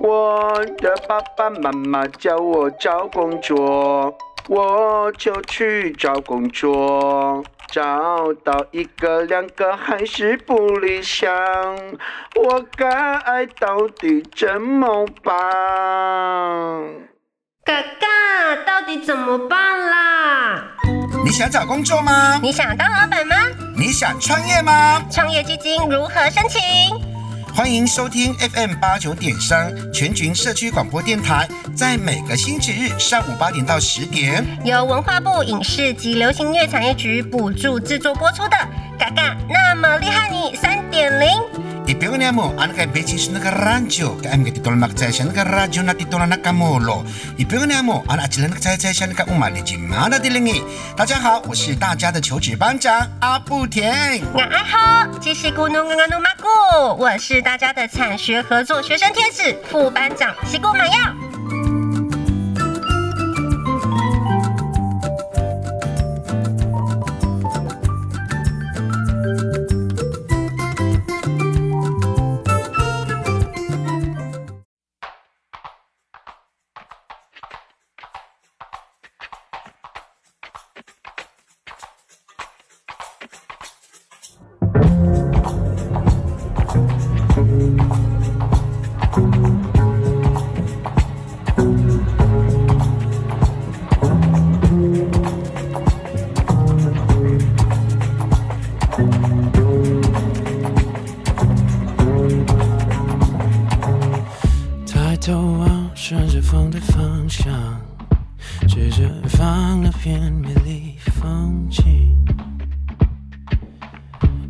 我的爸爸妈妈叫我找工作，我就去找工作。找到一个两个还是不理想，我该到底怎么办？哥哥，到底怎么办啦？你想找工作吗？你想当老板吗？你想创业吗？创业基金如何申请？欢迎收听 FM 八九点三全群社区广播电台，在每个星期日上午八点到十点，由文化部影视及流行音乐产业局补助制作播出的《嘎嘎那么厉害你三点零》。Ipingan mo, ano kay beses na radyo, kaya mga titol magtsaya siya ng radyo na titol na nakamulo. Ipingan mo, ano at sila nagtsaya siya ng kaumali, jimana dilingi. 大家好，我是大家的求职班长阿布田。我爱好，这是咕努咕努马古，我是大家的产学合作学生天使副班长西姑玛耀。片美丽风景。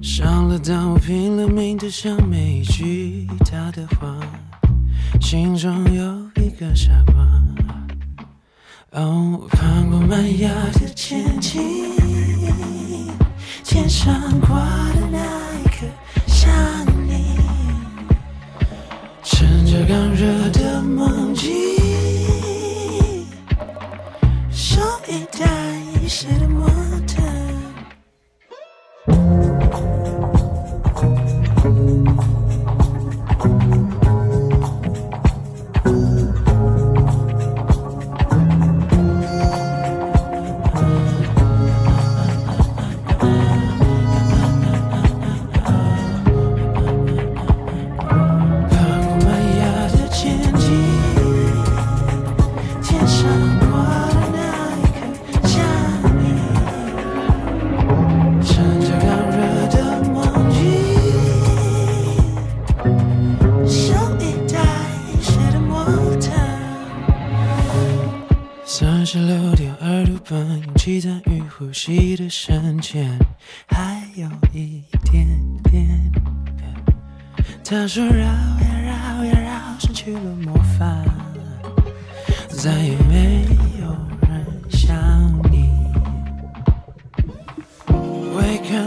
上了当，我拼了命的想每一句他的话，心中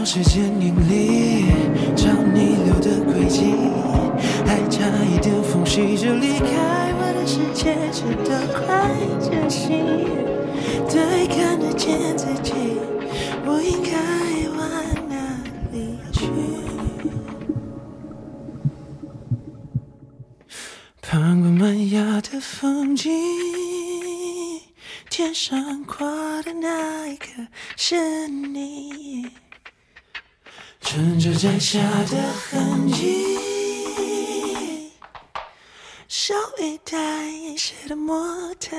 时间引力，找你留的轨迹，还差一点缝隙就离开我的世界，直到快窒息。对，看得见自己，我应该往哪里去？盼过麦芽的风景，天上挂的那一个是你，趁着摘下的痕迹，手里带一些的模特。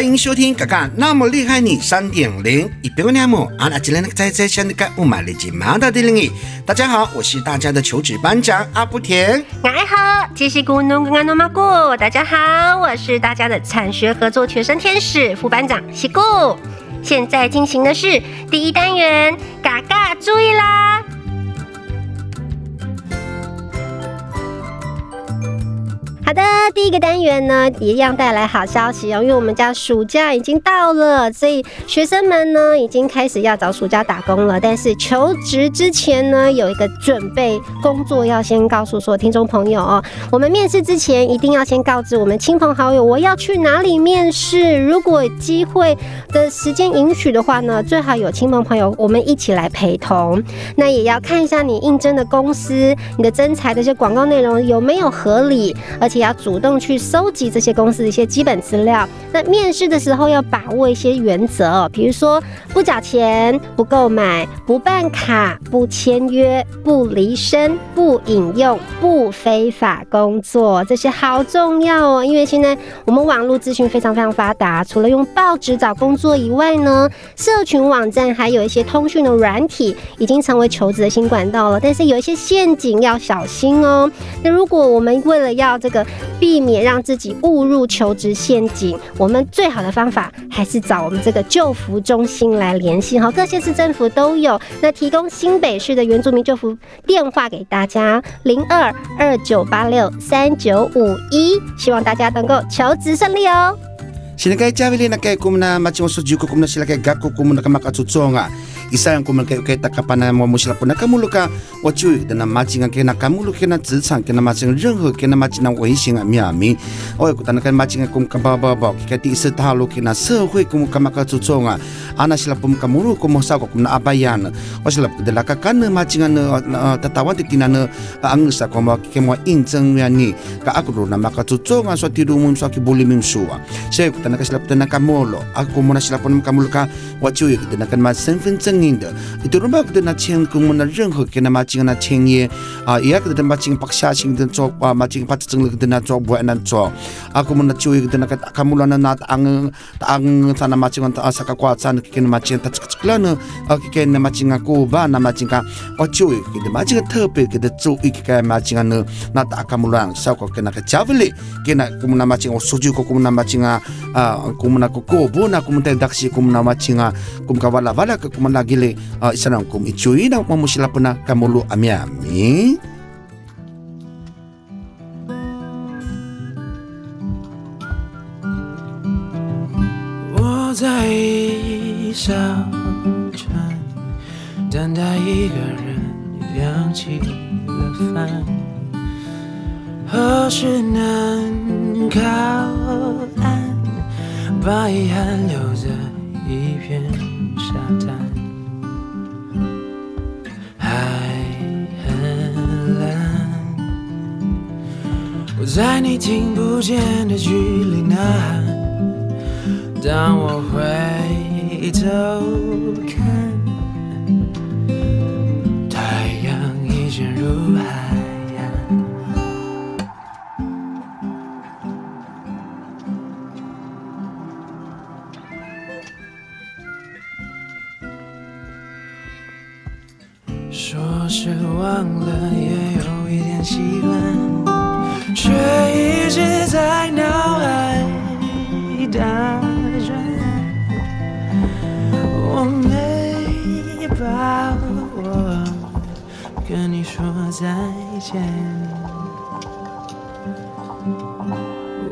欢迎收听《嘎嘎那么厉害你三点零》，一边个么阿拉吉兰在在想那个乌马里吉马达的零大家好，我是大家的求职班长阿布田。我爱好，这是咕努咕努马古。大家好，我是大家的产学合作学生天使副班长西古。现在进行的是第一单元，嘎嘎注意啦！好的，第一个单元呢，一样带来好消息哦，因为我们家暑假已经到了，所以学生们呢已经开始要找暑假打工了。但是求职之前呢，有一个准备工作要先告诉所有听众朋友哦，我们面试之前一定要先告知我们亲朋好友我要去哪里面试。如果机会的时间允许的话呢，最好有亲朋朋友我们一起来陪同。那也要看一下你应征的公司，你的征才的一些广告内容有没有合理，而且要主动去收集这些公司的一些基本资料。那面试的时候要把握一些原则哦，比如说不缴钱、不购买、不办卡、不签约、不离身、不引用、不非法工作，这些好重要哦。因为现在我们网络资讯非常非常发达，除了用报纸找工作以外呢，社群网站还有一些通讯的软体，已经成为求职的新管道了。但是有一些陷阱要小心哦。那如果我们为了要这个避免让自己误入求职陷阱，我们最好的方法还是找我们这个救福中心来联系哈。各县市政府都有，那提供新北市的原住民救福电话给大家，零二二九八六三九五一，希望大家能够求职顺利哦。Sila kay Chavili na kay kumna macam suju ko kumna sila kay gako kumna ka makatsutsonga. Isa yang kumna kay kay takapana mo mo sila po na kamulu ka wa chui da na macing kay na kamulu kay na zitsang kay na macing 任何 kay na macing na 危险啊面明。我有 tan kay macing kum ka ba ba ba kay ti isa talo kay na 社会 kum ka makatsutsonga. Ana sila pum kamulu kum sa ko kumna abayan. O sila da la ka kan macing na tatawan ti tinana ang sa ko mo kay mo 应征呀你 ka ako na makatsutsonga so ti rumum so ki bulimim suwa. Siya ko kana ka sila puto na kamolo. Ako mo na sila puno kamolo ka wachuyo kito na kan masenfen tsengin de. Ito rumba kito na cheng kung mo na rengho kito na maching na cheng ye. A iya kito na maching paksa ching kito na cho ah, maching pati tseng kito na cho buwa na cho. Ako mo na chuyo kito na kan kamolo lah na na taang taang sa na maching na sa ka kwa tsan kito na maching ta tsuk tsuk lano. Ah, A kito na maching oh, eh, na kuba na maching ka wachuyo lah, kito na maching na oh, tepe kito na cho iki ka maching na na taang kamolo na sa ka kito ka chavali kito na kumo na o suju ko kumo na maching na kumuna ko kobo na kumuna daksi kumuna machinga kum kawala wala ka kumuna gile uh, isa nang kum ichui na mamusila po na kamulu ami ami 我在小船，等待一个人扬起了帆，何时能靠岸？ 把遗憾留在一片沙滩。海很蓝，我在你听不见的距离呐喊。当我回头看，太阳已潜入海是忘了，也有一点习惯，却一直在脑海打转。我没把握跟你说再见。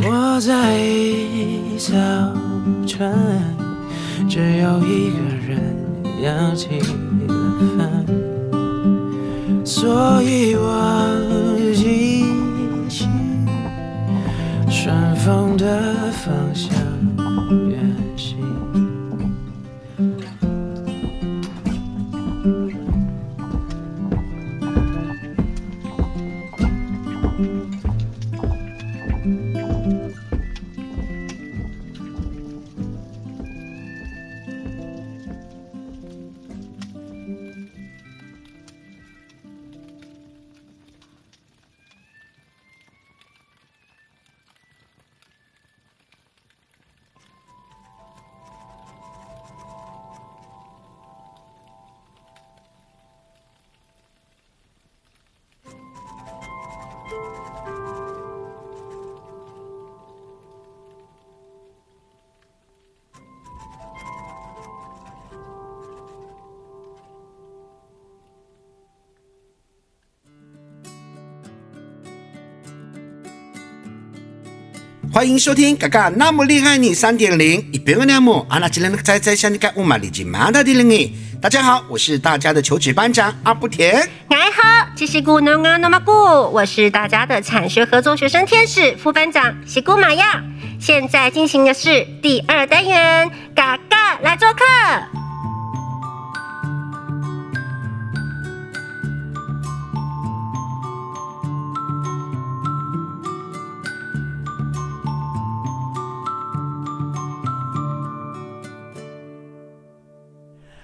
我在小船，只有一个人要起了帆。所以我继续顺风的方向。欢迎收听嘎嘎那么厉害你三点零，一边个那么阿那吉人在在向你干乌马里吉马达的零你。大家好，我是大家的求职班长阿布田。你好，这是古农啊诺玛古，我是大家的产学合作学生天使副班长西古玛亚。现在进行的是第二单元，嘎嘎来做客。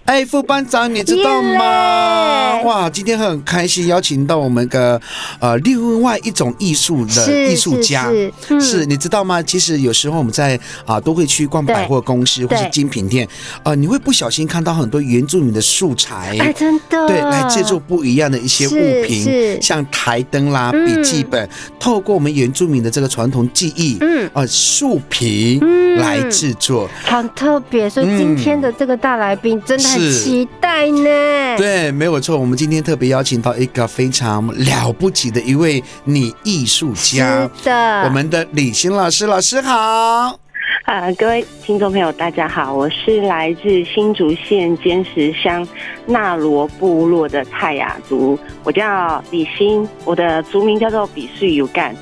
哎，副班长，你知道吗？哇，今天很开心，邀请到我们的呃另外一种艺术的艺术家，是是。嗯。是你知道吗？其实有时候我们在啊都会去逛百货公司或是精品店，呃，你会不小心看到很多原住民的素材。哎，真的，对，来制作不一样的一些物品，像台灯啦、嗯。笔记本，透过我们原住民的这个传统技艺，嗯。呃，树皮嗯。来制作。很特别，所以今天的这个大来宾真的期待呢。对，没有错。我们今天特别邀请到一个非常了不起的一位女艺术家，是的，我们的李欣老师。老师好。啊，各位听众朋友，大家好，我是来自新竹县尖石乡纳罗部落的泰雅族，我叫李欣，我的族名叫做比穗有干。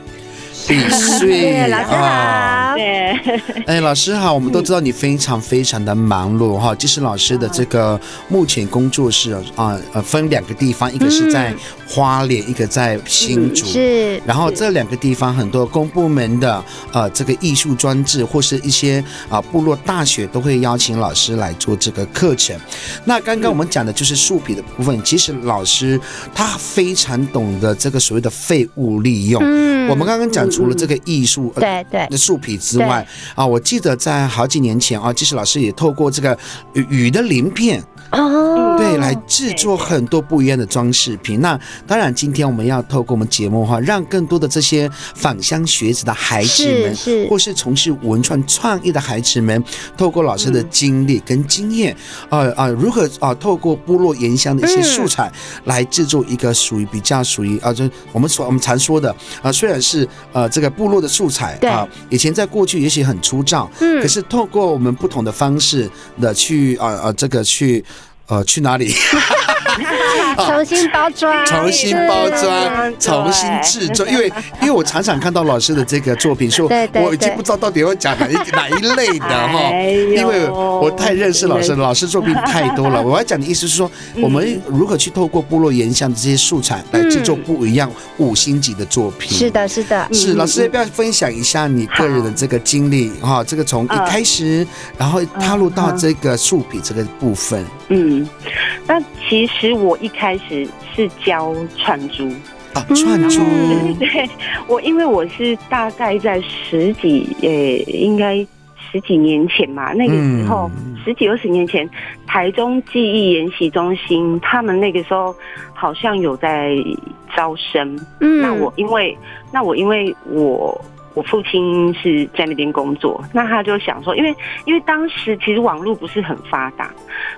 比穗对老师好。对，哎，老师好，我们都知道你非常非常的忙碌哈。其实老师的这个目前工作室啊呃分两个地方，一个是在花莲，一个在新竹。是然后这两个地方很多公部门的呃这个艺术装置或是一些啊、部落大学都会邀请老师来做这个课程。那刚刚我们讲的就是树皮的部分，其实老师他非常懂得这个所谓的废物利用。嗯我们刚刚讲除了这个艺术，呃对对。的树皮之外啊，我记得在好几年前啊，纪实老师也透过这个雨雨的鳞片，哦，对，来制作很多不一样的装饰品。那当然，今天我们要透过我们节目的话，让更多的这些返乡学子的孩子们，或是从事文创创意的孩子们，透过老师的经历跟经验，呃呃，如何啊、透过部落原乡的一些素材，来制作一个属于比较属于啊，就我们所我们常说的啊，虽然是呃这个部落的素材对。啊，以前在过去也许很粗糙，嗯。可是透过我们不同的方式的去啊啊、这个去。呃，去哪里？重新包装，重新包装，重新制作。因为因为我常常看到老师的这个作品，说 我已经不知道到底要讲哪一哪一类的哈，因为我太认识老师了，老师作品太多了。我要讲的意思是说，我们如何去透过部落原乡的这些素材来制作不一样五星级的作品。是。的，是的，是老师，要不要分享一下你个人的这个经历哈？这个从一开始，然后踏入到这个树皮这个部分嗯，那其实我一开始是教串珠，啊，串珠，嗯对我，因为我是大概在十几，呃，应该十几年前嘛，那个时候、嗯。十几二十年前，台中记忆研习中心他们那个时候好像有在招生。嗯。那我因为那我因为我我父亲是在那边工作，那他就想说，因为因为当时其实网络不是很发达，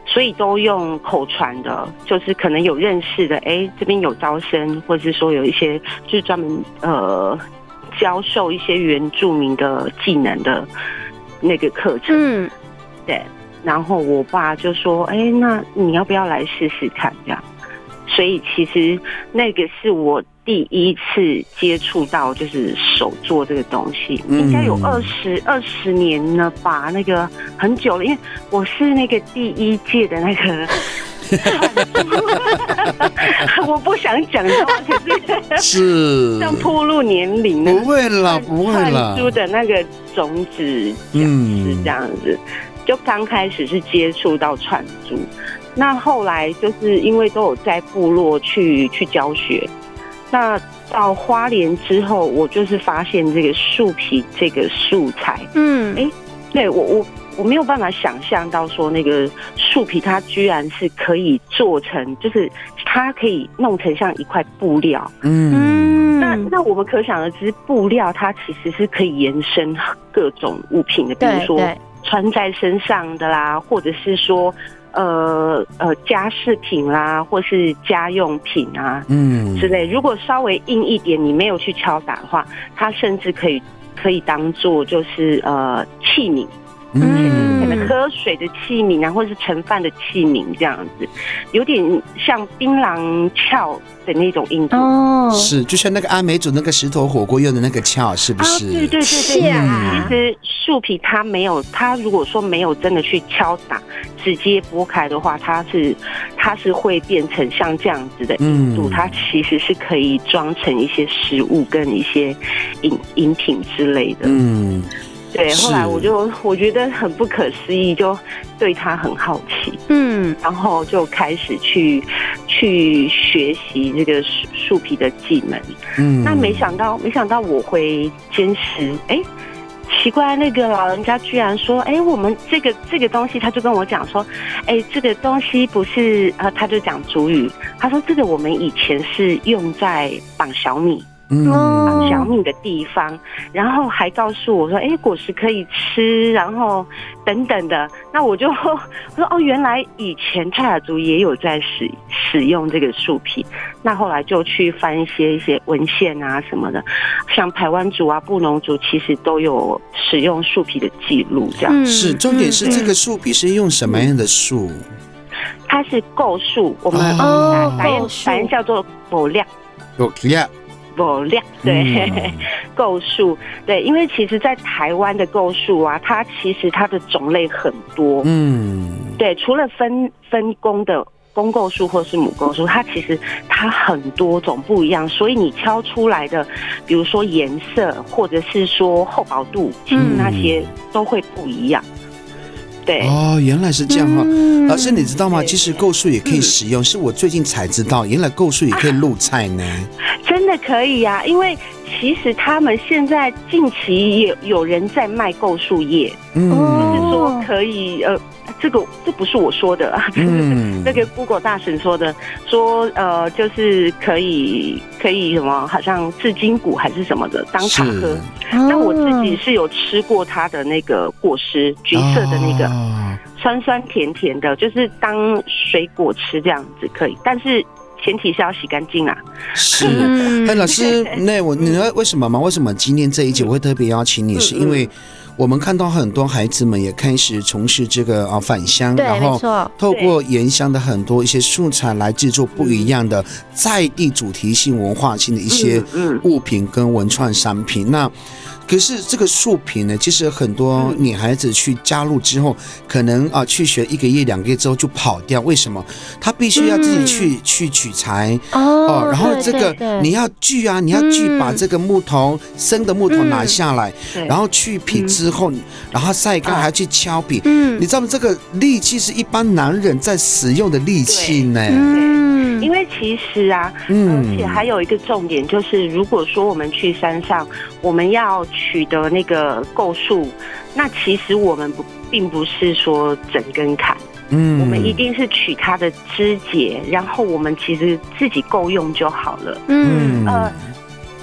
所以都用口传的，就是可能有认识的，哎，这边有招生，或者是说有一些就是专门呃教授一些原住民的技能的那个课程。嗯对，然后我爸就说：“哎，那你要不要来试试看？”这样，所以其实那个是我第一次接触到就是手做这个东西，嗯。应该有二十二十年了吧，那个很久了，因为我是那个第一届的那个。我不想讲的话，可是是。像铺路年龄不会啦，不会串啦，珠的那个种子讲嗯是这样子，就刚开始是接触到串珠，那后来就是因为都有在部落去去教学，那到花莲之后，我就是发现这个树皮这个素材，嗯。哎对我我我没有办法想象到说那个树皮它居然是可以做成，就是它可以弄成像一块布料，嗯，那嗯，那我们可想而知，布料它其实是可以延伸各种物品的，比如说穿在身上的啦，或者是说呃呃家饰品啦，或是家用品啊嗯之类。如果稍微硬一点，你没有去敲打的话，它甚至可以可以当做就是呃器皿，可嗯能喝水的器皿啊，或者是盛饭的器皿这样子，有点像槟榔壳的那种硬度。哦，是，就像那个阿美煮那个石头火锅用的那个鞘，是不啊，是？对对对对，啊其实树皮它没有，它如果说没有真的去敲打，直接剥开的话，它是它是会变成像这样子的硬度，嗯它其实是可以装成一些食物跟一些饮饮品之类的。嗯，对，后来我就我觉得很不可思议，就对他很好奇。嗯然后就开始去去学习这个树树皮的技能。嗯，那没想到，没想到我会坚持，哎。奇怪，那个老人家居然说：“哎，我们这个这个东西，他就跟我讲说，哎，这个东西不是……呃，他就讲主语，他说这个我们以前是用在绑小米，嗯绑小米的地方，然后还告诉我说，哎，果实可以吃，然后等等的。那我就 我说，哦，原来以前泰雅族也有在使使用这个树皮。那后来就去翻一些一些文献啊什么的，像台湾族啊、布农族其实都有使用树皮的记录。这样，嗯是，重点是嗯这个树皮是用什么样的树？它是构树，我们哦白构树白人叫做某量。有呀，某量对，嗯。构树对，因为其实，在台湾的构树啊，它其实它的种类很多，嗯，对，除了分分工的公构树或是母构树，它其实它很多种不一样，所以你敲出来的，比如说颜色或者是说厚薄度，其实嗯。那些都会不一样。对，哦，原来是这样哈。嗯老师，你知道吗？其实构树也可以使用，是我最近才知道，原来构树也可以露菜呢。真的可以呀、因为其实他们现在近期也有人在卖构树叶，嗯就是说哦可以呃，这个这不是我说的 那个 Google 大神说的，说呃就是可以可以什么，好像治筋骨还是什么的，当茶喝。那我自己是有吃过它的那个果实，橘色的那个，哦酸酸甜甜的，就是当水果吃这样子可以，但是前提是要洗干净啊。是。嗯哎，老师，那我你知道为什么吗？为什么今天这一集我会特别邀请你？嗯是因为我们看到很多孩子们也开始从事这个啊返乡，然后，透过原乡的很多一些素材来制作不一样的在地主题性、文化性的一些物品跟文创商品。那可是这个树皮呢，其实很多嗯。女孩子去加入之后，可能啊去学一个月、两个月之后就跑掉。为什么？她必须要自己去、去取材。哦哦，然后这个对对。你要锯啊，你要锯嗯。把这个木头生的木头拿嗯下来，对，然后去皮之后，然后晒干，啊。还要去敲皮。嗯。你知道吗？这个力气是一般男人在使用的力气呢。嗯。因为其实啊，嗯。而且还有一个重点就是，如果说我们去山上，我们要取得那个构树，那其实我们不并不是说整根砍，嗯。我们一定是取它的枝节，然后我们其实自己够用就好了。嗯。呃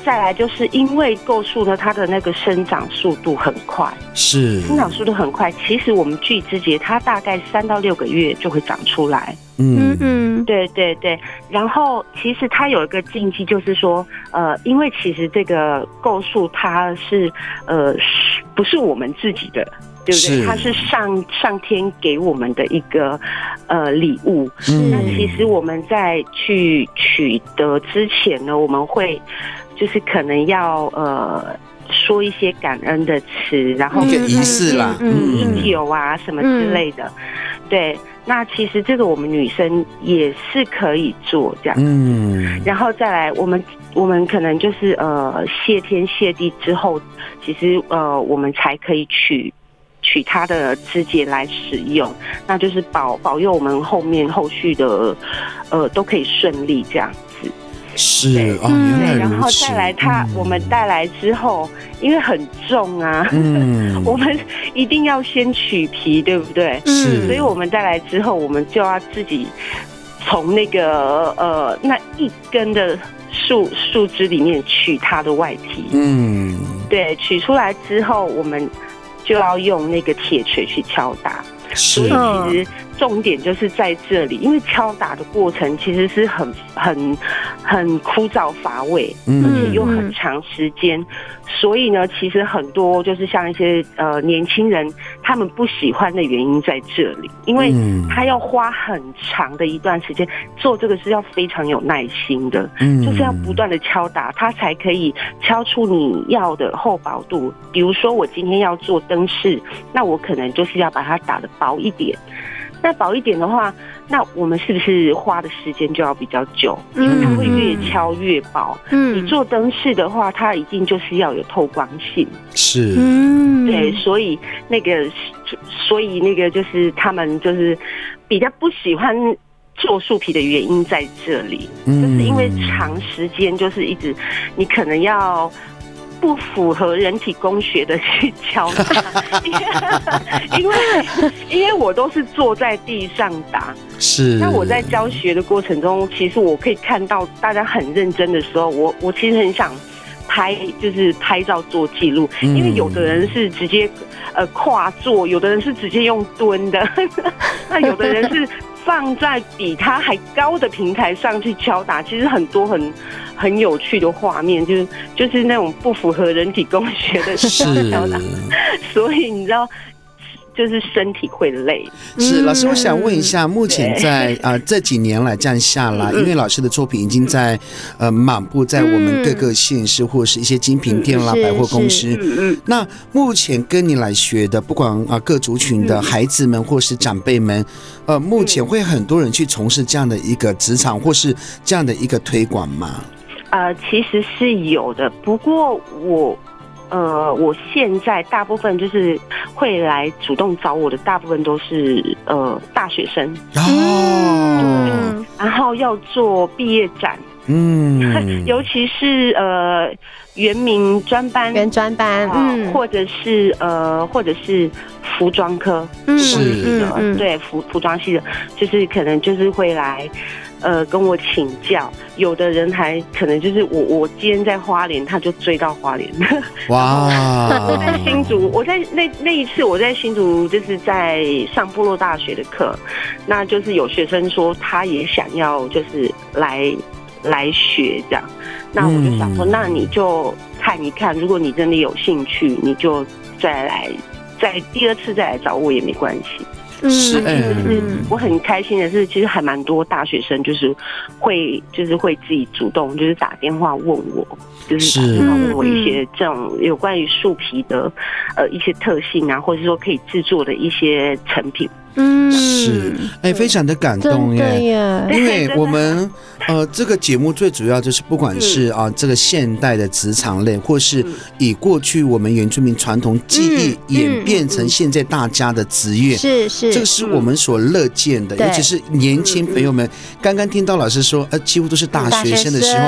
再来就是因为构树呢，它的那个生长速度很快，是生长速度很快。其实我们锯枝节，它大概三到六个月就会长出来。嗯嗯嗯对对对，然后其实它有一个禁忌，就是说，呃，因为其实这个构树它是呃是不是我们自己的，对不是对？它是上上天给我们的一个呃礼物。嗯那其实我们在去取得之前呢，我们会就是可能要呃说一些感恩的词，然后一个仪式啦，嗯嗯饮嗯酒啊什么之类的。对，那其实这个我们女生也是可以做这样。嗯然后再来，我们我们可能就是呃谢天谢地之后，其实呃我们才可以取取它的枝节来使用，那就是保保佑我们后面后续的呃都可以顺利这样子。是啊哦，原来对，然后。再来它、嗯我们带来之后，因为很重啊，嗯 我们一定要先取皮，对不对？是，所以我们带来之后，我们就要自己从那个呃那一根的树树枝里面取它的外皮。嗯对，取出来之后，我们就要用那个铁锤去敲打。所以其实重点就是在这里，因为敲打的过程其实是很很很枯燥乏味，嗯而且又很长时间，所以呢，其实很多就是像一些呃年轻人，他们不喜欢的原因在这里，因为嗯他要花很长的一段时间做这个是要非常有耐心的，嗯就是要不断的敲打，它才可以敲出你要的厚薄度。比如说，我今天要做灯饰，那我可能就是要把它打的薄一点。那薄一点的话，那我们是不是花的时间就要比较久？因为它会越敲越薄。嗯你嗯做灯饰的话，它一定就是要有透光性。是嗯对，所以那个，所以那个就是他们就是比较不喜欢做树皮的原因在这里，嗯就是因为长时间就是一直，你可能要。不符合人体工学的去敲打，因为 因为我都是坐在地上打，是。那我在教学的过程中，其实我可以看到大家很认真的时候，我我其实很想拍，就是拍照做记录，嗯因为有的人是直接呃跨坐，有的人是直接用蹲的，那有的人是放在比他还高的平台上去敲打，其实很多很很有趣的画面，就是就是那种不符合人体工学的是 所以你知道。就是身体会累，是，老师，我想问一嗯下，目前在啊、呃这几年来这样下来，嗯因为老师的作品已经在呃满布在我们各个县市或者是一些精品店啦、嗯百货公司。嗯嗯。那目前跟你来学的，不管啊各族群的孩子们或是长辈们，呃，目前会很多人去从事这样的一个职场或是这样的一个推广吗？呃，其实是有的，不过我。呃，我现在大部分就是会来主动找我的，大部分都是呃大学生，哦，嗯然后要做毕业展，嗯，尤其是呃原名专班，原专班，啊嗯，或者是呃或者是服装科，嗯是。的，嗯，对服服装系的，就是可能就是会来，呃，跟我请教。有的人还可能就是我，我今天在花莲，他就追到花莲。哇我在新竹，我在那那一次我在新竹，就是在上部落大学的课，那就是有学生说他也想要就是来来学这样，那我就想说，嗯那你就看一看，如果你真的有兴趣，你就再来。再第二次再来找我也没关系。是哎。就是我很开心的是，其实还蛮多大学生就是会就是会自己主动就是打电话问我，就是打是。电话问我一些这种有关于树皮的呃一些特性啊，或者说可以制作的一些成品。嗯。是，哎，非常的感动耶。耶，因为我们 呃，这个节目最主要就是，不管是啊、这个现代的职场类，或是嗯。以过去我们原住民传统技艺嗯演变成现在大家的职业，是是，这个是我们所乐见的。尤其是年轻朋友们，刚刚听到老师说，呃，几乎都是大学生的时候，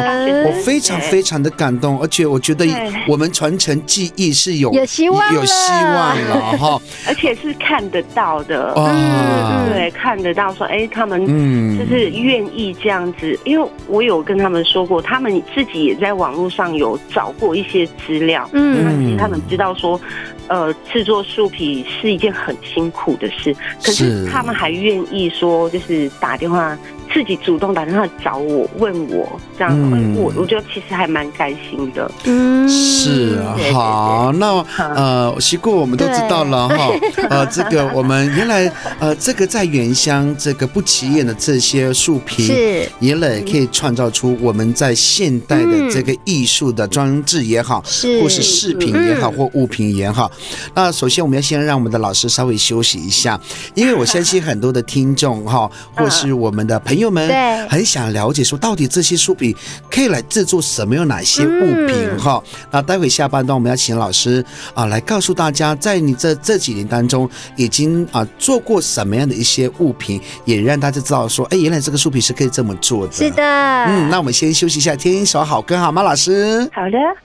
我非常非常的感动，而且我觉得我们传承技艺是有有希望有希望了。哈。而且是看得到的，哇，对，看得到说，哎，他们嗯，就是愿意这样子，因为我有跟他们说过，他们自己也在网络上有找过一些资料，嗯。那其实他们知道说，呃，制作树皮是一件很辛苦的事，可是是。他们还愿意说，就是打电话自己主动打电话找我问我这样，嗯。我我觉得其实还蛮开心的。嗯。是啊好，那呃，习过我们都知道了哈。呃，这个我们原来呃，这个在原乡这个不起眼的这些树皮，是。原来可以创造出我们在现代的这个艺术的装置也好，是。或是饰品也好，嗯。或物品也好。那首先我们要先让我们的老师稍微休息一下，因为我相信很多的听众哈，或是我们的朋友们，对很想了解说到底这些书皮可以来制作什么，有哪些物品嗯哈。那待会下半段我们要请老师啊来告诉大家，在你这这几年当中已经啊做过什么样的一些物品，也让大家知道说，哎，原来这个书皮是可以这么做的。是的，嗯，那我们先休息一下，听一首好歌好吗，老师？好的。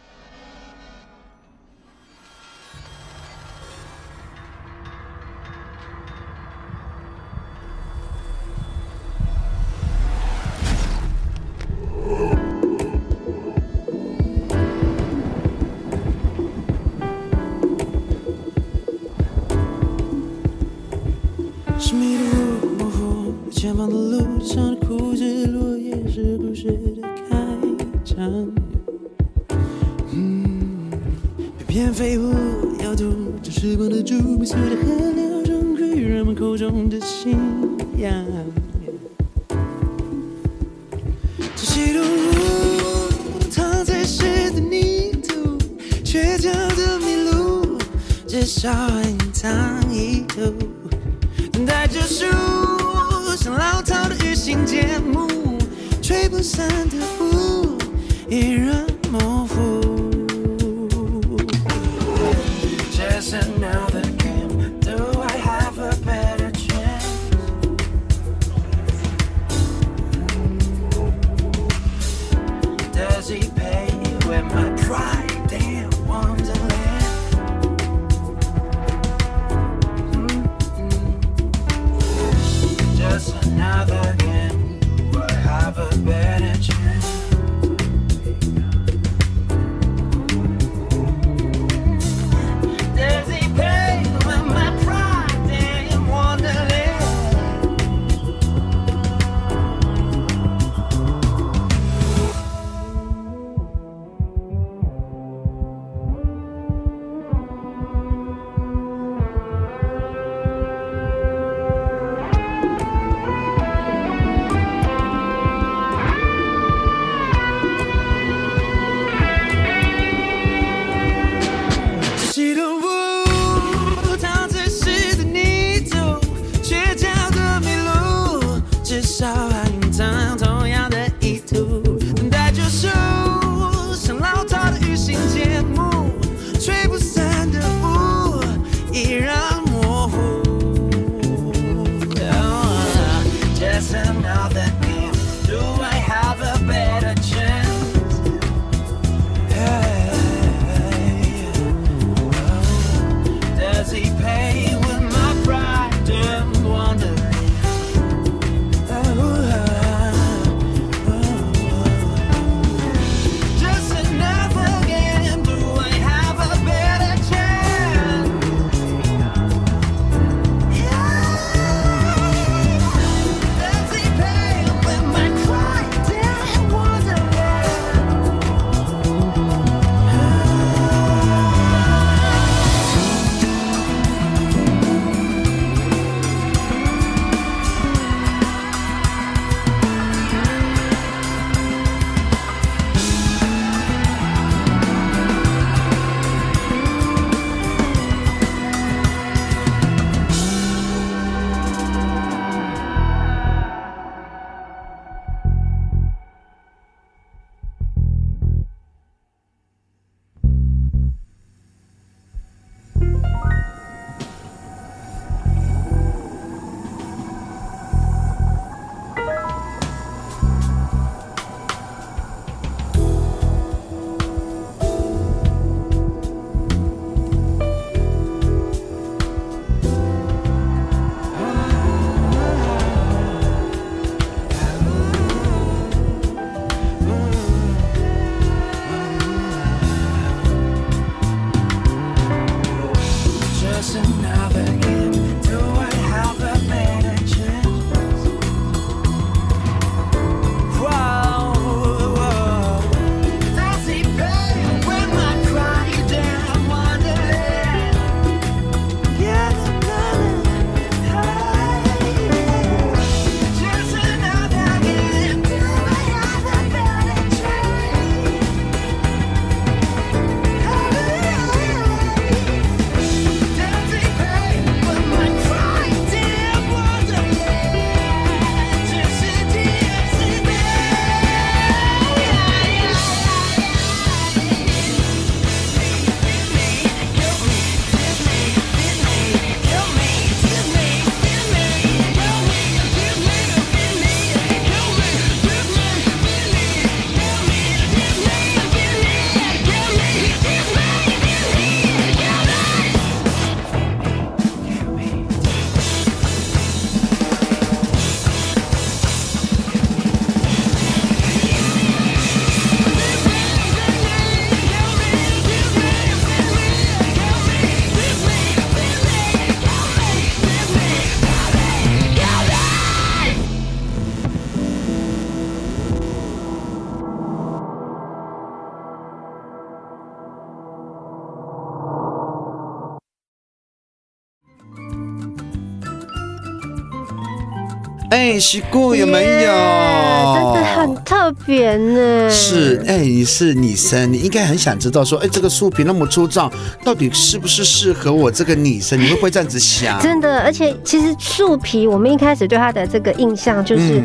哎，西姑有没有？耶真的很特别呢。是，哎，你是女生，你应该很想知道说，哎，这个树皮那么粗壮，到底是不是适合我这个女生？你会不会这样子想？真的，而且其实树皮，我们一开始对它的这个印象就是嗯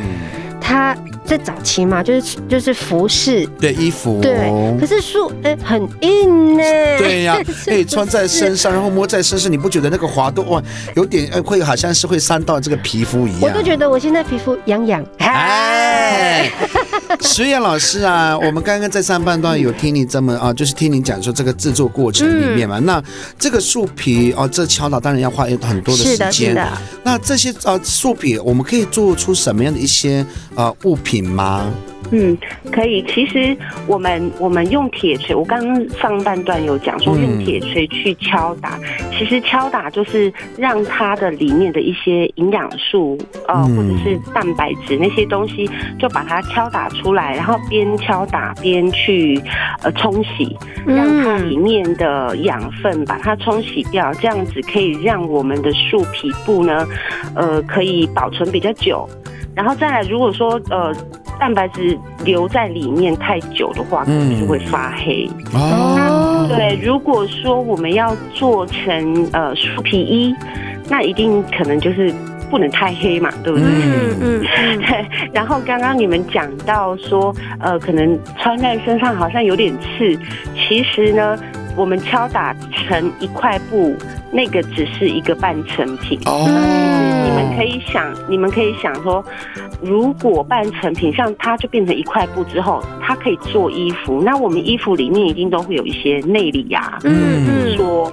它在早期嘛，就是就是服饰。对衣服，对，可是树哎、很硬呢。对呀、是可以穿在身上，然后摸在身上，你不觉得那个滑度哇，有点哎，会好像是会伤到这个皮肤一样我都。觉得我现在皮肤痒痒。哎，石岩老师啊，我们刚刚在上半段有听你这么啊，就是听你讲说这个制作过程里面嘛，嗯那这个树皮哦，这敲打当然要花很多的时是的，是间。的。那这些啊树皮，我们可以做出什么样的一些啊物品吗？嗯，可以。其实我们我们用铁锤，我刚刚上半段有讲说嗯用铁锤去敲打，其实敲打就是让它的里面的一些营养素，呃，嗯或者是蛋白质那些东西，就把它敲打出来，然后边敲打边去呃冲洗，让它里面的养分把它冲洗掉，这样子可以让我们的树皮部呢，呃，可以保存比较久。然后再来，如果说呃蛋白质留在里面太久的话，可能就会发黑。哦，对，如果说我们要做成呃树皮衣，那一定可能就是不能太黑嘛，对不对？嗯嗯嗯，对，然后刚刚你们讲到说，呃，可能穿在身上好像有点刺，其实呢，我们敲打成一块布，那个只是一个半成品。哦，你们可以想，你们可以想说，如果半成品像它就变成一块布之后，它可以做衣服，那我们衣服里面一定都会有一些内里呀、嗯嗯说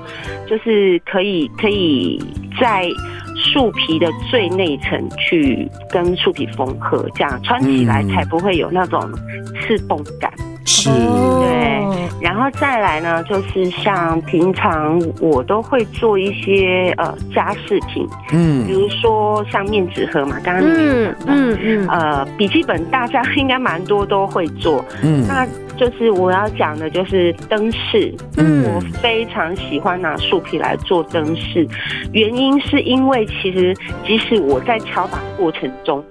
就是可以可以在树皮的最内层去跟树皮缝合，这样穿起来嗯才不会有那种刺痛感。是，对然后再来呢，就是像平常我都会做一些呃家饰品，嗯。比嗯如说像面纸盒嘛，刚刚你讲到。嗯嗯，呃，笔记本大家应该蛮多都会做，嗯。那就是我要讲的就是灯饰，嗯。我非常喜欢拿树皮来做灯饰，原因是因为其实即使我在敲打过程中。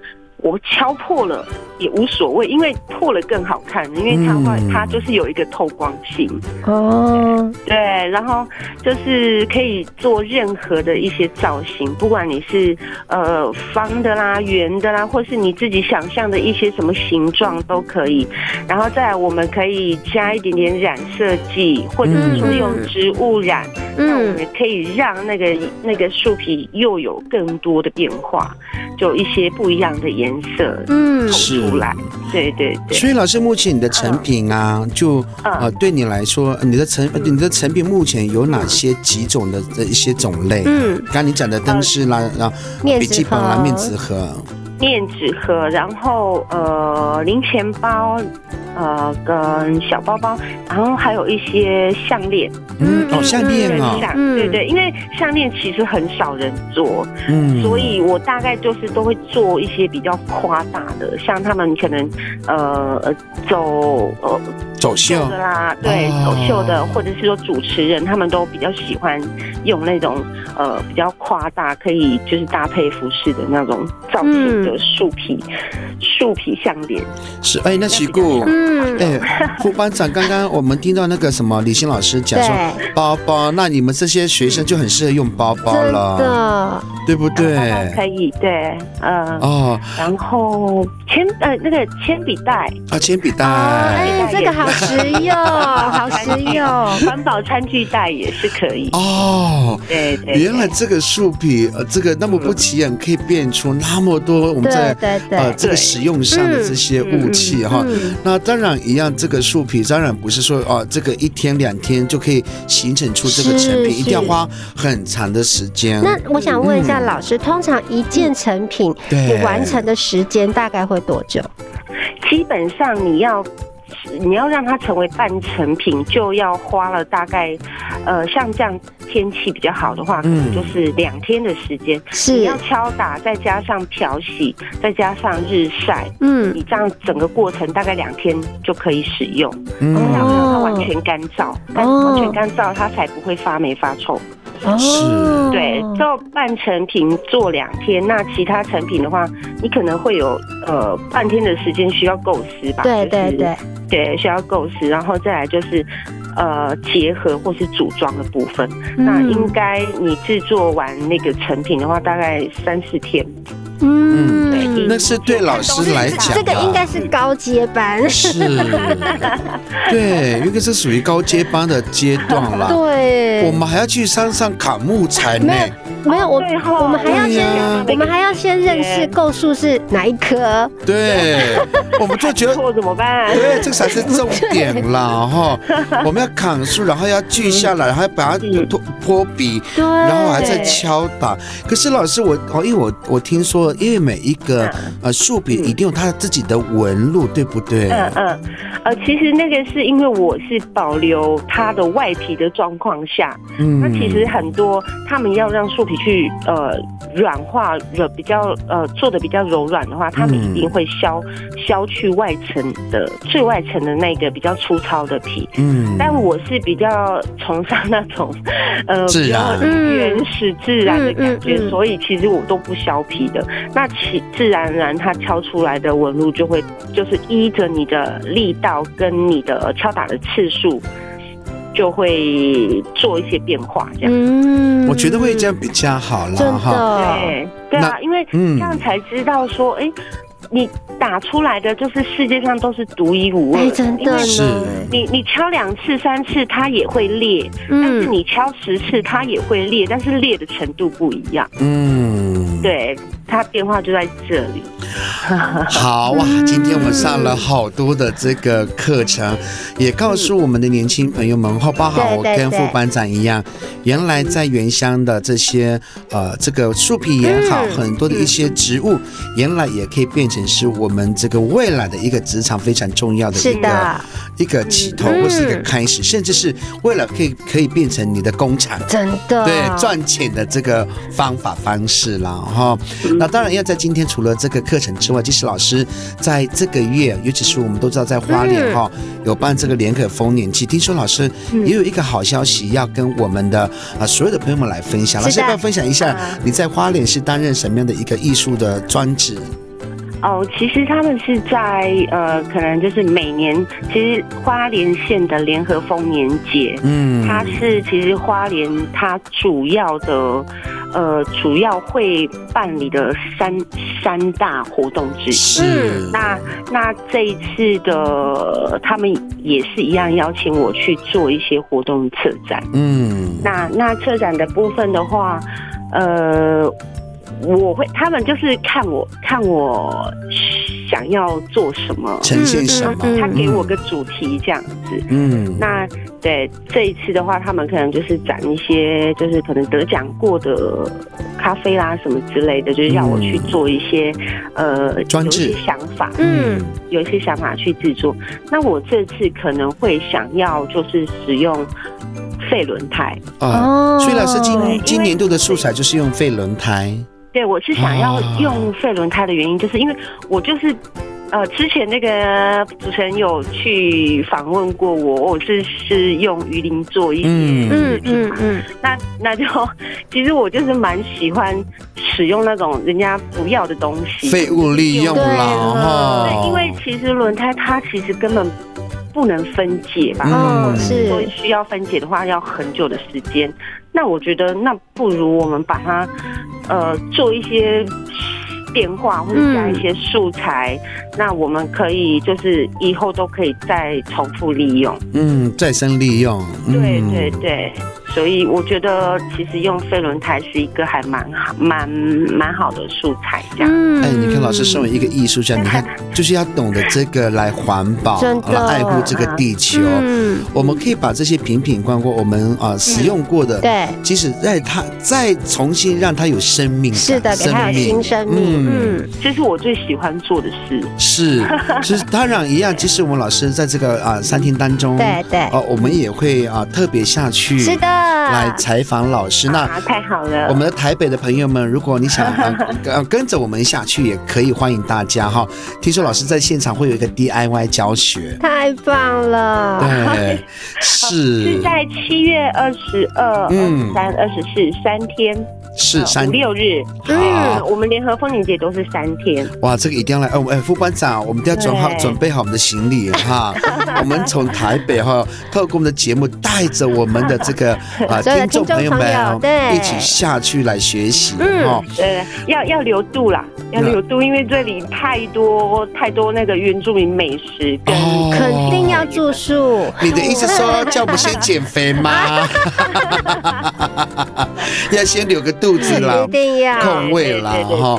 我敲破了也无所谓，因为破了更好看，因为它会、嗯它就是有一个透光性，哦，对，然后就是可以做任何的一些造型，不管你是呃方的啦、圆的啦，或是你自己想象的一些什么形状都可以。然后再来，我们可以加一点点染色剂，或者是说用植物染，那我们嗯也可以让那个那个树皮又有更多的变化，就一些不一样的颜色嗯是出来。对对对。所以老师，目前你的成品啊，就嗯呃，对你来说，你的成你的成品目前有哪些几种的这一些种类？嗯，刚刚你讲的灯饰啦，然后笔记本啦、盒面纸盒，面纸盒，然后呃零钱包，呃跟小包包，然后还有一些项链，嗯，哦，嗯项链跟啊，对对，因为项链其实很少人做，嗯，所以我大概就是都会做一些比较夸大的，像他们可能呃呃走呃走秀。秀的啦，对，哦。走秀的，或者是说主持人，他们都比较喜欢用那种呃比较夸大，可以就是搭配服饰的那种造型的树皮、树皮项链。是哎，那奇顾。嗯，哎，副班长，刚刚我们听到那个什么李欣老师讲说，包包，那你们这些学生就很适合用包包了，的，对不对？可以，对，嗯，哦，然后铅呃那个铅笔袋，啊，铅笔袋，哎，这个好实用，好实用。环保餐具袋也是可以。哦，对对对原来这个树皮，呃，这个那么不起眼，可以变出那么多我们对在对对，呃这个使用上的这些武器哈。嗯那当然一样，这个树皮当然不是说哦，这个一天两天就可以形成出这个成品，一定要花很长的时间。那我想问一下嗯老师，通常一件成品对你完成的时间大概会多久？基本上你要你要让它成为半成品，就要花了大概呃像这样天气比较好的话，可能嗯就是两天的时间。你是要，敲打，再加上漂洗，再加上日晒，嗯，你这样整个过程大概两天就可以使用，嗯。然后让它完全干燥，干哦。完全干燥，它才不会发霉发臭。哦，对，做半成品做两天，那其他成品的话，你可能会有呃半天的时间需要构思吧？对就是对对，对，需要构思，然后再来就是呃结合或是组装的部分。那应该你制作完那个成品的话，大概三四天。嗯对那是对老师来讲啊，这个应该是高阶班，是，对，因为这属于高阶班的阶段了。对，我们还要去山上砍木材呢没。有没有，我我们还要先呀我们还要先认识构树是哪一棵，对，我们就觉得。错怎么办？对，这才是重点啦哈！我们要砍树，然后要锯下来，然后要把它嗯脱脱笔，然后还在敲打。可是老师，我哦，因为我我听说，因为每一个呃树皮一定有它自己的纹路，对不对？嗯嗯，呃，其实那个是因为我是保留它的外皮的状况下，嗯。那其实很多他们要让树皮去呃软化软比较呃做的比较柔软的话，他们嗯一定会削削去外层的最外层的那个比较粗糙的皮。嗯。但我是比较崇尚那种，呃，比较自然原始自然的感觉，嗯嗯嗯。所以其实我都不削皮的。那其自然而然它敲出来的纹路就会，就是依着你的力道跟你的敲打的次数，就会做一些变化，这样。嗯。我觉得会这样比较好真啦哈。对对啊，因为嗯。这样才知道说，哎、你打出来的就是世界上都是独一无二真的因为是。呢，你你敲两次、三次，它也会裂，但是嗯，你敲十次，它也会裂，但是裂的程度不一样。嗯，对，它变化就在这里。好哇！今天我们上了好多的这个课程，也告诉我们的年轻朋友们，哈，包含我跟副班长一样，原来在原乡的这些呃这个树皮也好，嗯很多的一些植物，原来也可以变成是我们这个未来的一个职场非常重要的一个的，一个起头嗯或是一个开始，甚至是为了可以可以变成你的工厂。真的，对赚钱的这个方法方式啦，哈。那当然要在今天除了这个课程之外，其实老师在这个月，尤其是我们都知道在花莲嗯哈、有办这个联可丰年祭，听说老师也有一个好消息要跟我们的啊、所有的朋友们来分享。老师要不要分享一下啊你在花莲是担任什么样的一个艺术的专职？哦，其实他们是在呃，可能就是每年，其实花莲县的联合丰年节，嗯，它是其实花莲它主要的呃主要会办理的三三大活动之一。是那那这一次的他们也是一样邀请我去做一些活动策展。嗯那那策展的部分的话，呃，我会他们就是看我看我想要做什么，呈现什么？嗯他给我个主题这样子。嗯那对这一次的话，他们可能就是展一些就是可能得奖过的咖啡啦什么之类的，就是让我去做一些、呃专制有一些想法，嗯有一些想法去制作。那我这次可能会想要就是使用废轮胎，啊，所以老师今今年度的素材就是用废轮胎。对我是想要哦用废轮胎的原因，就是因为我就是。呃，之前那个主持人有去访问过我，我是是用鱼鳞做一些嗯嗯嗯嗯，那那就其实我就是蛮喜欢使用那种人家不要的东西，废物利用对因为其实轮胎它其实根本不能分解吧，哦嗯是所以需要分解的话要很久的时间。那我觉得那不如我们把它呃做一些。变化或者加一些素材，那我们可以就是以后都可以再重复利用。嗯，再生利用，对嗯对对，所以我觉得其实用废轮胎是一个还蛮好、蛮蛮好的素材，这样。嗯。哎，你看，老师身为一个艺术家，你看 就是要懂得这个来环保，真的。来爱护这个地球。嗯，我们可以把这些瓶瓶罐罐，我们啊使用过的，对，即使在它再重新让它有生命感，是的，给它有新生命，嗯，这是我最喜欢做的事。是，其实当然一样。其实我们老师在这个啊餐厅当中，对对，哦，我们也会啊特别下去，是的，来采访老师。那啊，太好了。我们的台北的朋友们，如果你想 呃跟跟着我们下去，也可以欢迎大家哈。听说老师在现场会有一个 DIY 教学，太棒了！对，是是在七月二十二、二三、二十四三天，呃是三五六日。好嗯，我们联合风景节都是三天。哇，这个一定要来！哦，哎，副班长，我们一定要准好准备好我们的行李哈。我们从台北哈，透过我们的节目，带着我们的这个 啊听众朋友们对一起下去来学习嗯哈。对，要要留度啦，要留度，因为这里太多太多那个原住民美食跟哦肯定要住宿。你的意思说叫我们先减肥吗？要先留个肚子啦一。定要。空位啦哈。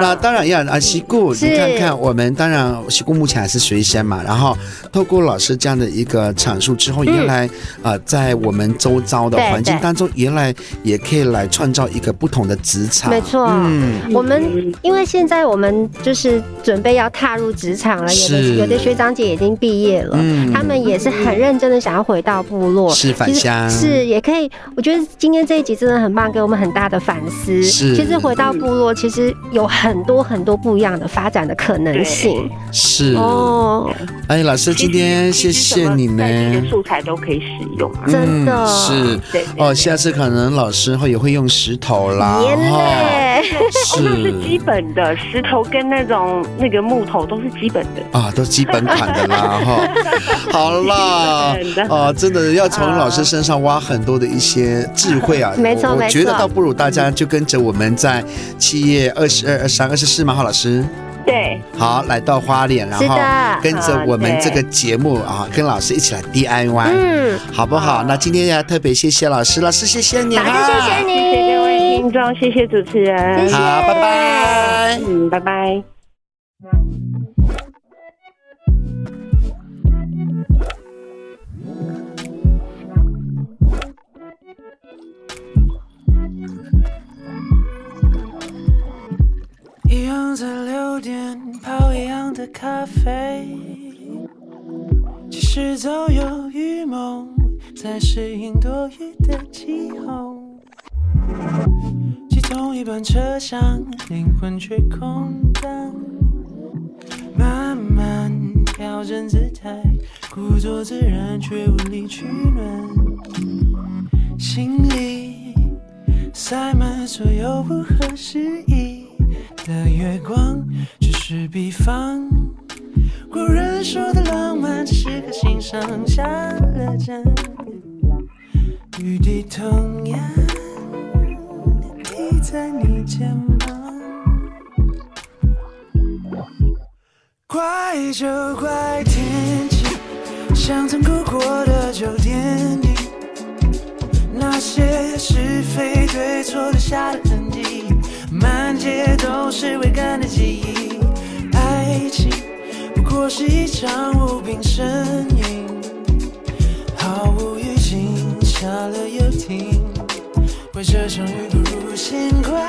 那当然要啊，西固，你看看我们当然西固目前还是学生嘛，然后透过老师这样的一个阐述之后，嗯原来啊，在我们周遭的环境当中，原来也可以来创造一个不同的职场。没错。嗯，我们因为现在我们就是准备要踏入职场了，有的是有的学长姐已经毕业了，嗯。他们也是很认真的想要回到部落，是返乡。是也可以。我觉得今天这一集真的很棒，给我们很大的反思。是其实回到部落，其实有很多很多不一样的发展的可能性。是。哦，哎，老师，今天谢谢你什么在地呢的。素材都可以使用啊。真的嗯是哦，下次可能老师会也会用石头啦！哦，那是基本的，石头跟那种那个木头都是基本的。啊，都基本款的啦，哈。好啦基本，的啊，真的要从老师身上挖很多的一些智慧啊。没错没错我我觉得倒不如大家就跟着我们在七月二十二、二三、二十四嘛，哈，老师。对，好，来到花莲，然后跟着我们这个节目啊，跟老师一起来 DIY，嗯，好不好？那今天要特别谢谢老师，老师谢谢你老师，谢谢你，谢谢各位听众，谢谢主持人谢。谢好，拜拜。嗯，拜拜。样在六点泡一样的咖啡，其实早有预谋，在适应多雨的气候。挤同一班车厢，灵魂却空荡，慢慢调整姿态，故作自然却无力取暖，心里塞满所有不合时宜的月光，只是比方。古人说的浪漫，只是颗心上下了针，雨滴同样滴在你肩膀。怪就怪天气，像曾哭过的旧电影。那些是非对错留下的痕迹，满街都是未干的记忆。爱情不过是一场无病呻吟，毫无预警，下了又停。怪这场雨不如先快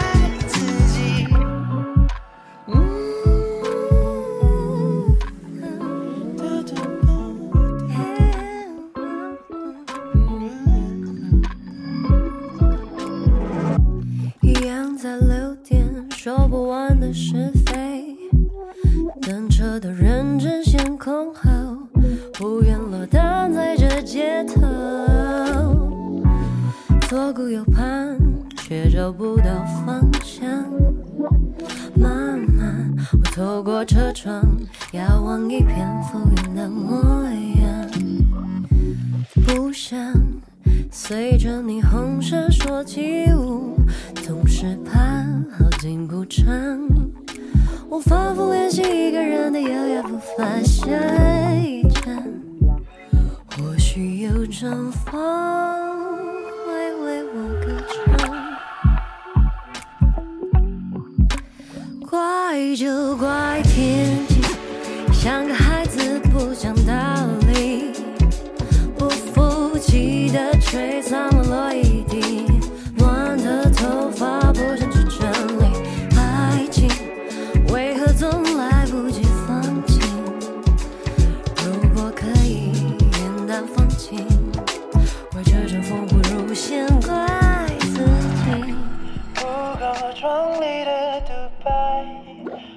橱窗里的独白，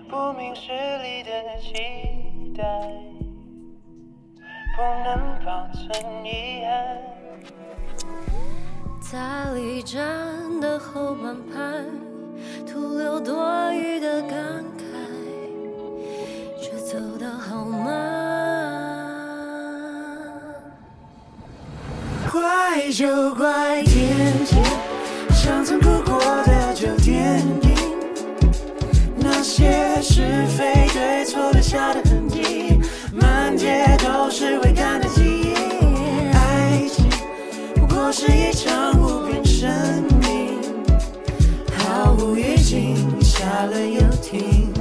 不明事理的期待，不能保存遗憾。在离站的后半拍，徒留多余的感慨，却走得好慢。怪就怪天气，像曾哭过。那些是非对错留下的痕迹，满街都是未干的记忆。爱情不过是一场无边生命，毫无预警，下了又停，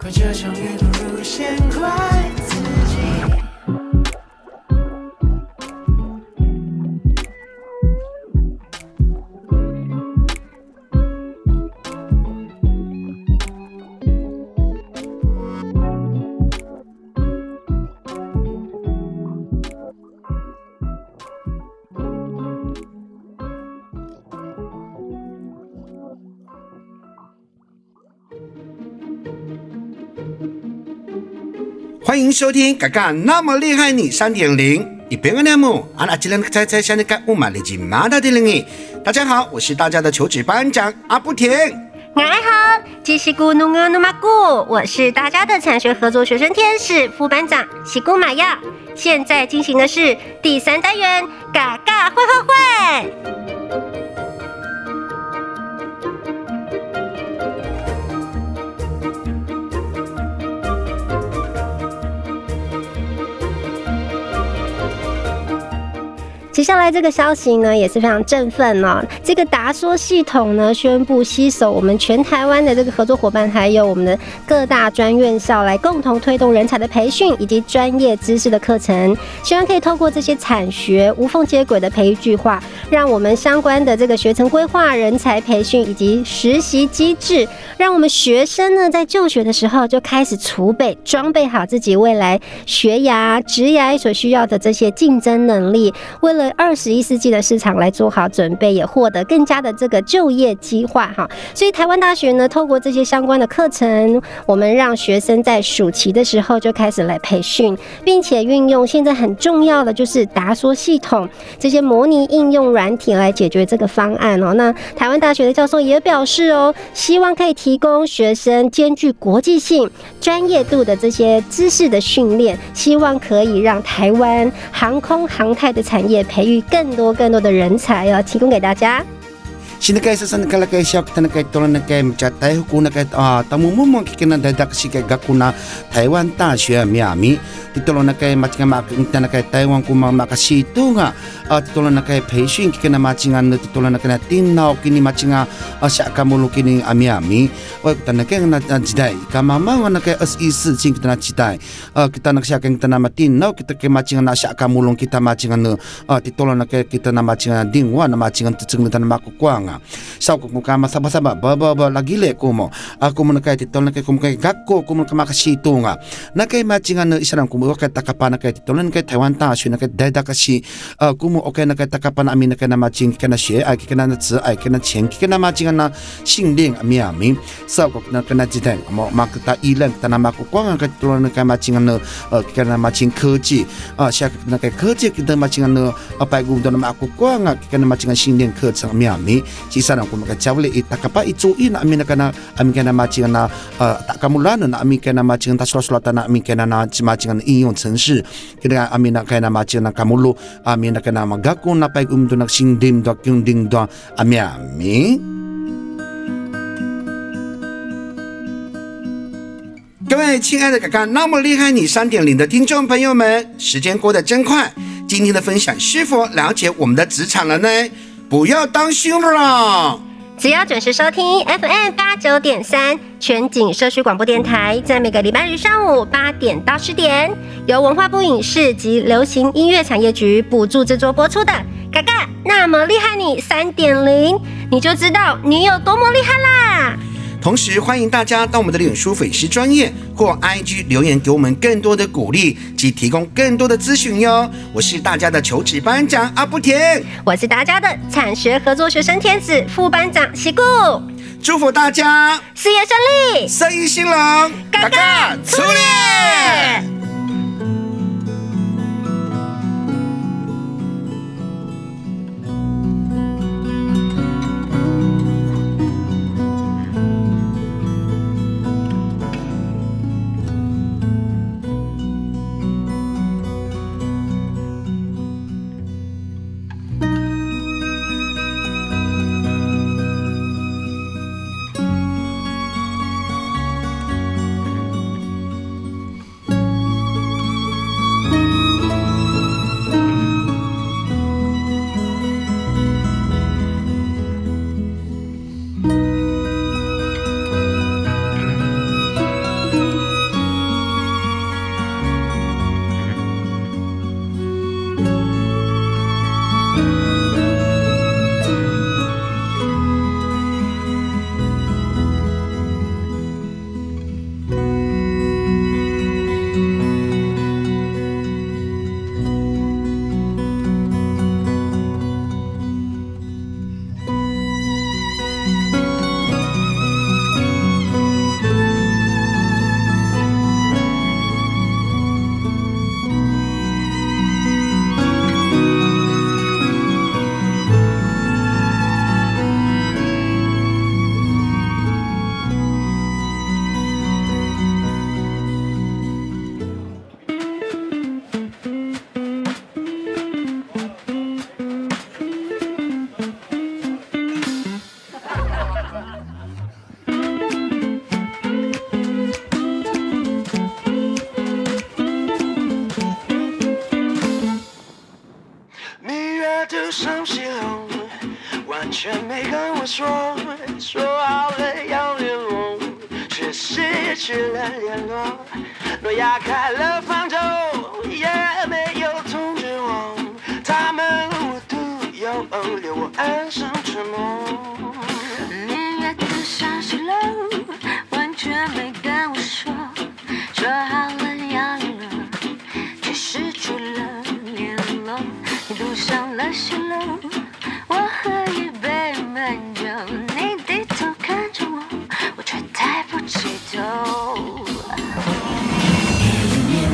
怪这场雨不如先怪欢迎收听《嘎嘎那么厉害你三点零》，一边个栏目，阿拉吉兰猜猜下那个乌马里吉马达的零一。大家好，我是大家的求职班长阿布田。你好，这是咕努阿努马古，我是大家的产学合作学生天使副班长西古玛亚。现在进行的是第三单元嘎嘎会会会。接下来这个消息呢也是非常振奋哦。这个达说系统呢宣布携手我们全台湾的这个合作伙伴，还有我们的各大专院校来共同推动人才的培训以及专业知识的课程，希望可以透过这些产学无缝接轨的培育计划，让我们相关的这个学程规划、人才培训以及实习机制，让我们学生呢在就学的时候就开始储备、装备好自己未来学涯、职涯所需要的这些竞争能力，为了二十一世纪的市场来做好准备，也获得更加的这个就业机会哈。所以台湾大学呢，透过这些相关的课程，我们让学生在暑期的时候就开始来培训，并且运用现在很重要的就是达说系统这些模拟应用软体来解决这个方案哦。那台湾大学的教授也表示哦，希望可以提供学生兼具国际性、专业度的这些知识的训练，希望可以让台湾航空航太的产业培培育更多更多的人才要，提供给大家。si nakai sa kala kai shop tan kai tolan kai mcha tai ku na kai a ah, tamu mu mo kikena da dak si kai taiwan ta miami ti tolan na kai machi ma ku taiwan ku ma ma ka si tu nga. Ah, ah, a ti tolan na kai pei shin kikena kini machi nga a sha kini miami o ku tan na kai na ji dai ka ma kita na ji kita na sha kai kita na ma kita kai machi nga na sha ka kita machi nga na a ti tolan kita na machi nga ding wa na machi nga tu chung na na kay Taiwan kuma makasitu nga ah titolo na kay 培训 kikina machinga no titolo na kay tinnaw kini machinga ah siya kamulu kini ah Miami wa kita na kay na jidai kama ma na kay as i si kita na jidai ah kita na siya kita na matinnaw kita kay machinga na siya kamulong kita machinga no ah titolo na kay kita na machinga dingwa na machinga tutsung na makukwang nga sau ko muka masaba saba ba ba ba lagi le ko mo ako mo nakay titol na kay ko kay gakko ko mo makasito nga na kay matchinga na isa lang ko mo kay takapa na kay titol na kay Taiwan ta shi na kay dada kasi ko mo okay na kay takapa na amin na kay na matching kay na xie ai kay na na zi ai kay na qian kay na matchinga na xing ling ami ami sau ko na kay na jitang mo makta ilang ta na makukwang kay titol na kay matchinga na kay na matching 科技啊，下那个科技给的嘛，这个呢，啊，白骨的那么阿古光啊，给那么这个训练课程妙米。si sana ko makachawli itakapa itsuin na amin na kana amin kana ma chi na ta kamula na ami kana ma chi ta sula sula ta na ami kana na machinga iyong 城市 kina amin na kana machinga na kamulo amin na kana magako na pay umdo na singdim do kyung ding do ami ami 各位亲爱的嘎嘎那么厉害你三点零的听众朋友们，时间过得真快，今天的分享是否了解我们的职场了呢？不要当心了。只要准时收听 FM 八九点三全景社区广播电台，在每个礼拜日上午八点到十点，由文化部影视及流行音乐产业局补助制作播出的《嘎嘎那么厉害你三点零》，你就知道你有多么厉害啦！同时，欢迎大家到我们的脸书粉丝专业或 IG 留言，给我们更多的鼓励及提供更多的咨询哟。我是大家的求职班长阿布田，我是大家的产学合作学生天子副班长西固，祝福大家事业顺利，生意兴隆，嘎嘎出列。上西楼，完全没跟我说，说好了要联络，却失去了联络。诺亚开了方舟，也没有通知我，他们无独有偶，留我安上沉默。你约的上西楼，完全没跟我说，说好上了西楼，我喝一杯闷酒，你低头看着我，我却抬不起头。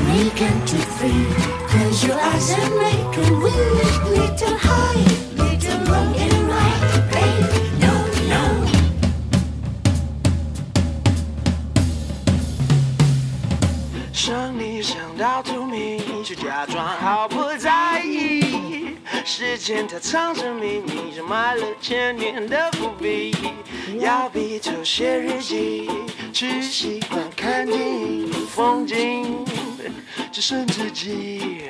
We can't be free. Close your eyes and make a wish. Little high, little wrong and right. Baby, no, no. 想你想到吐明，却假装毫不在意。时间它藏着秘密，就埋了千年的伏笔。要笔头写日记，只习惯看电影风景，只剩自己。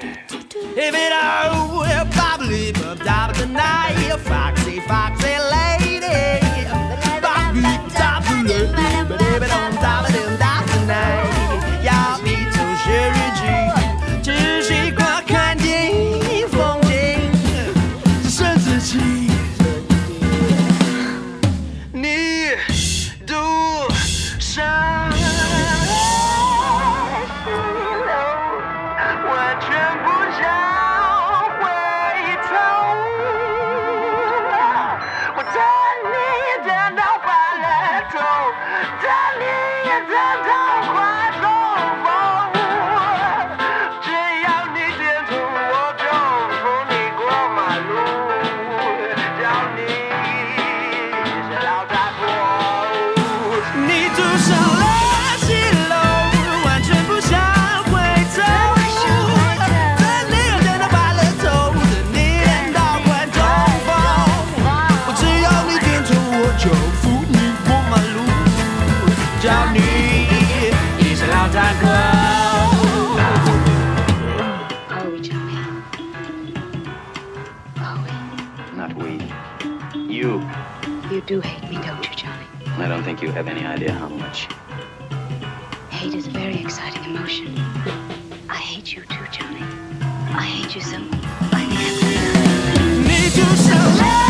If it all bubbly, bubbly tonight, foxy, foxy lady. Bubbly, bubbly, bubbly, bubbly do hate me, don't you, Johnny? I don't think you have any idea how much. Hate is a very exciting emotion. I hate you too, Johnny. I hate you so much. I am. Need you so